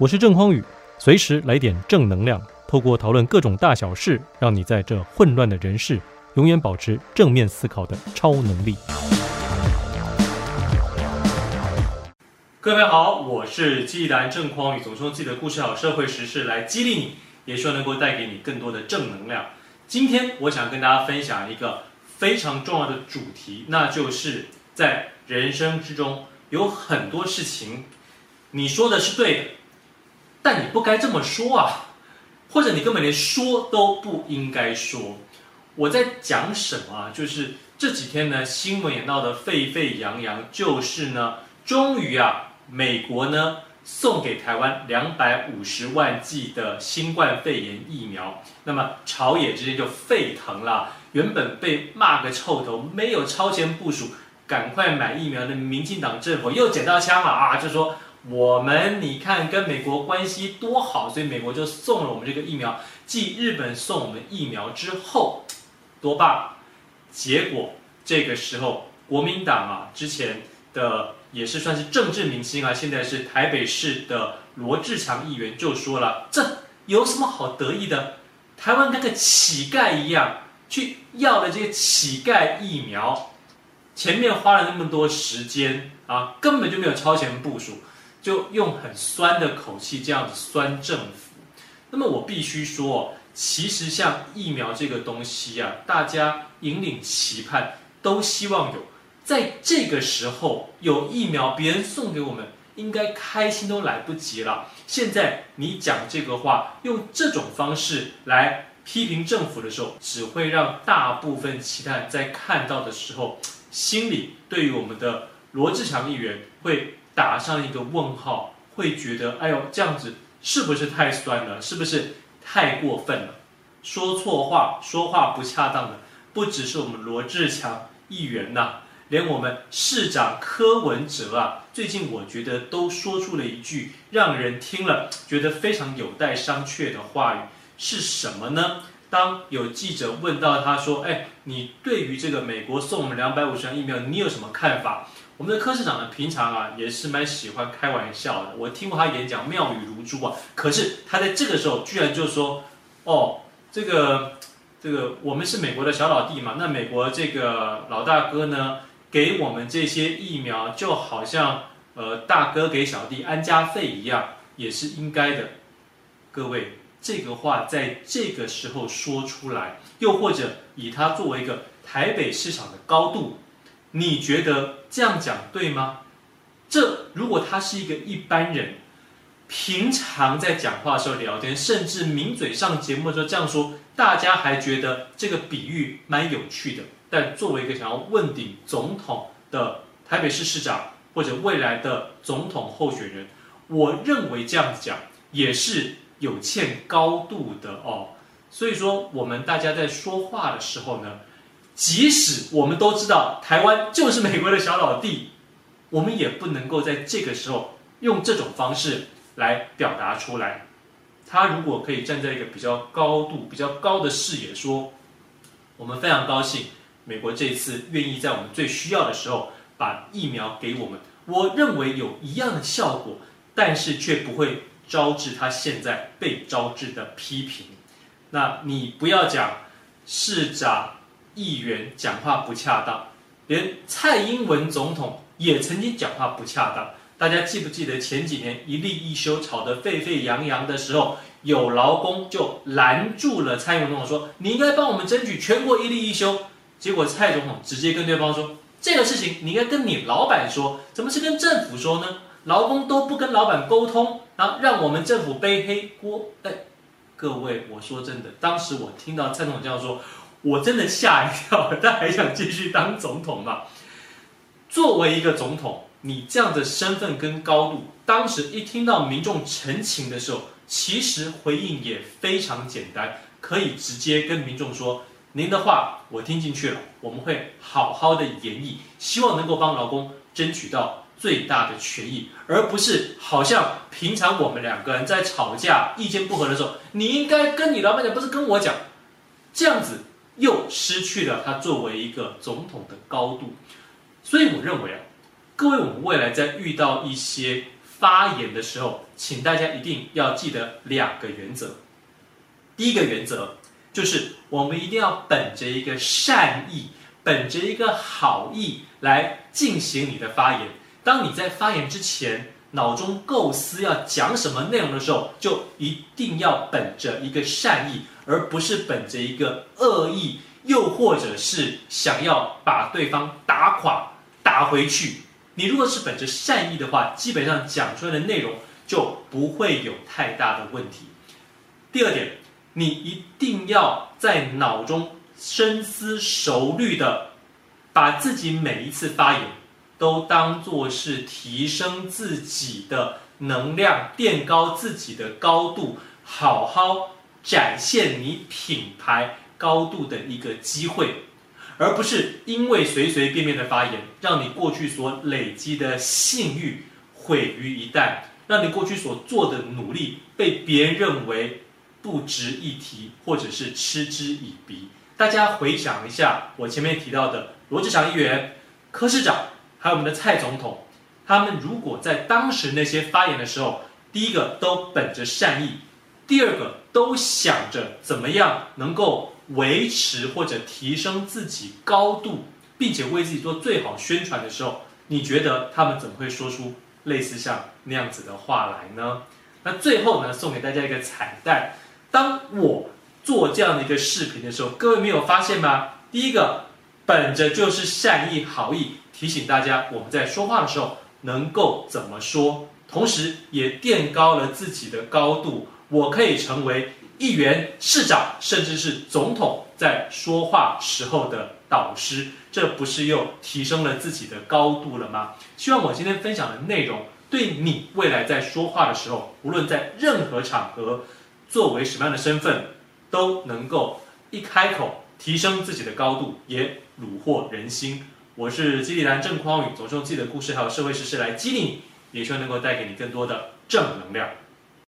我是郑匡宇，随时来点正能量，透过讨论各种大小事，让你在这混乱的人世，永远保持正面思考的超能力。各位好，我是激励男郑匡宇，总是用自己的故事、好社会时事来激励你，也希望能够带给你更多的正能量。今天我想跟大家分享一个非常重要的主题，那就是在人生之中有很多事情，你说的是对的。但你不该这么说啊，或者你根本连说都不应该说。我在讲什么啊？就是这几天呢，新闻也闹得沸沸扬扬，就是呢，终于啊，美国呢送给台湾两百五十万剂的新冠肺炎疫苗，那么朝野之间就沸腾了。原本被骂个臭头，没有超前部署，赶快买疫苗的民进党政府又捡到枪了啊，就说。我们你看跟美国关系多好，所以美国就送了我们这个疫苗。继日本送我们疫苗之后，多棒！结果这个时候国民党啊，之前的也是算是政治明星啊，现在是台北市的罗志强议员就说了：“这有什么好得意的？台湾跟个乞丐一样去要了这个乞丐疫苗，前面花了那么多时间啊，根本就没有超前部署。”就用很酸的口气这样子酸政府，那么我必须说，其实像疫苗这个东西啊，大家引领期盼，都希望有，在这个时候有疫苗，别人送给我们，应该开心都来不及了。现在你讲这个话，用这种方式来批评政府的时候，只会让大部分期待在看到的时候，心里对于我们的罗志强议员会。打上一个问号，会觉得哎呦，这样子是不是太酸了？是不是太过分了？说错话，说话不恰当的，不只是我们罗志强议员呐，连我们市长柯文哲啊，最近我觉得都说出了一句让人听了觉得非常有待商榷的话语，是什么呢？当有记者问到他说：“哎，你对于这个美国送我们两百五十万疫苗，你有什么看法？”我们的柯市长呢，平常啊也是蛮喜欢开玩笑的。我听过他演讲，妙语如珠啊。可是他在这个时候居然就说：“哦，这个这个我们是美国的小老弟嘛，那美国这个老大哥呢，给我们这些疫苗，就好像呃大哥给小弟安家费一样，也是应该的。”各位，这个话在这个时候说出来，又或者以他作为一个台北市场的高度。你觉得这样讲对吗？这如果他是一个一般人，平常在讲话的时候聊天，甚至抿嘴上节目的时候这样说，大家还觉得这个比喻蛮有趣的。但作为一个想要问鼎总统的台北市市长或者未来的总统候选人，我认为这样子讲也是有欠高度的哦。所以说，我们大家在说话的时候呢，即使我们都知道台湾就是美国的小老弟，我们也不能够在这个时候用这种方式来表达出来。他如果可以站在一个比较高度、比较高的视野说，我们非常高兴，美国这次愿意在我们最需要的时候把疫苗给我们，我认为有一样的效果，但是却不会招致他现在被招致的批评。那你不要讲市长。议员讲话不恰当，连蔡英文总统也曾经讲话不恰当。大家记不记得前几年一例一休吵得沸沸扬扬的时候，有劳工就拦住了蔡英文总统说：“你应该帮我们争取全国一例一休。”结果蔡总统直接跟对方说：“这个事情你应该跟你老板说，怎么是跟政府说呢？劳工都不跟老板沟通，然后让我们政府背黑锅。”哎，各位，我说真的，当时我听到蔡总统这样说。我真的吓一跳，他还想继续当总统吗？作为一个总统，你这样的身份跟高度，当时一听到民众陈情的时候，其实回应也非常简单，可以直接跟民众说：“您的话我听进去了，我们会好好的演绎，希望能够帮劳工争取到最大的权益，而不是好像平常我们两个人在吵架、意见不合的时候，你应该跟你老板讲，不是跟我讲，这样子。”又失去了他作为一个总统的高度，所以我认为啊，各位，我们未来在遇到一些发言的时候，请大家一定要记得两个原则。第一个原则就是，我们一定要本着一个善意，本着一个好意来进行你的发言。当你在发言之前，脑中构思要讲什么内容的时候，就一定要本着一个善意，而不是本着一个恶意，又或者是想要把对方打垮、打回去。你如果是本着善意的话，基本上讲出来的内容就不会有太大的问题。第二点，你一定要在脑中深思熟虑的，把自己每一次发言。都当做是提升自己的能量、垫高自己的高度、好好展现你品牌高度的一个机会，而不是因为随随便便的发言，让你过去所累积的信誉毁于一旦，让你过去所做的努力被别人认为不值一提，或者是嗤之以鼻。大家回想一下，我前面提到的罗志祥议员、柯市长。还有我们的蔡总统，他们如果在当时那些发言的时候，第一个都本着善意，第二个都想着怎么样能够维持或者提升自己高度，并且为自己做最好宣传的时候，你觉得他们怎么会说出类似像那样子的话来呢？那最后呢，送给大家一个彩蛋，当我做这样的一个视频的时候，各位没有发现吗？第一个，本着就是善意好意。提醒大家，我们在说话的时候能够怎么说，同时也垫高了自己的高度。我可以成为议员、市长，甚至是总统，在说话时候的导师，这不是又提升了自己的高度了吗？希望我今天分享的内容，对你未来在说话的时候，无论在任何场合，作为什么样的身份，都能够一开口提升自己的高度，也虏获人心。我是激励男郑匡宇，总是用自己的故事还有社会实事来激励你，也希望能够带给你更多的正能量。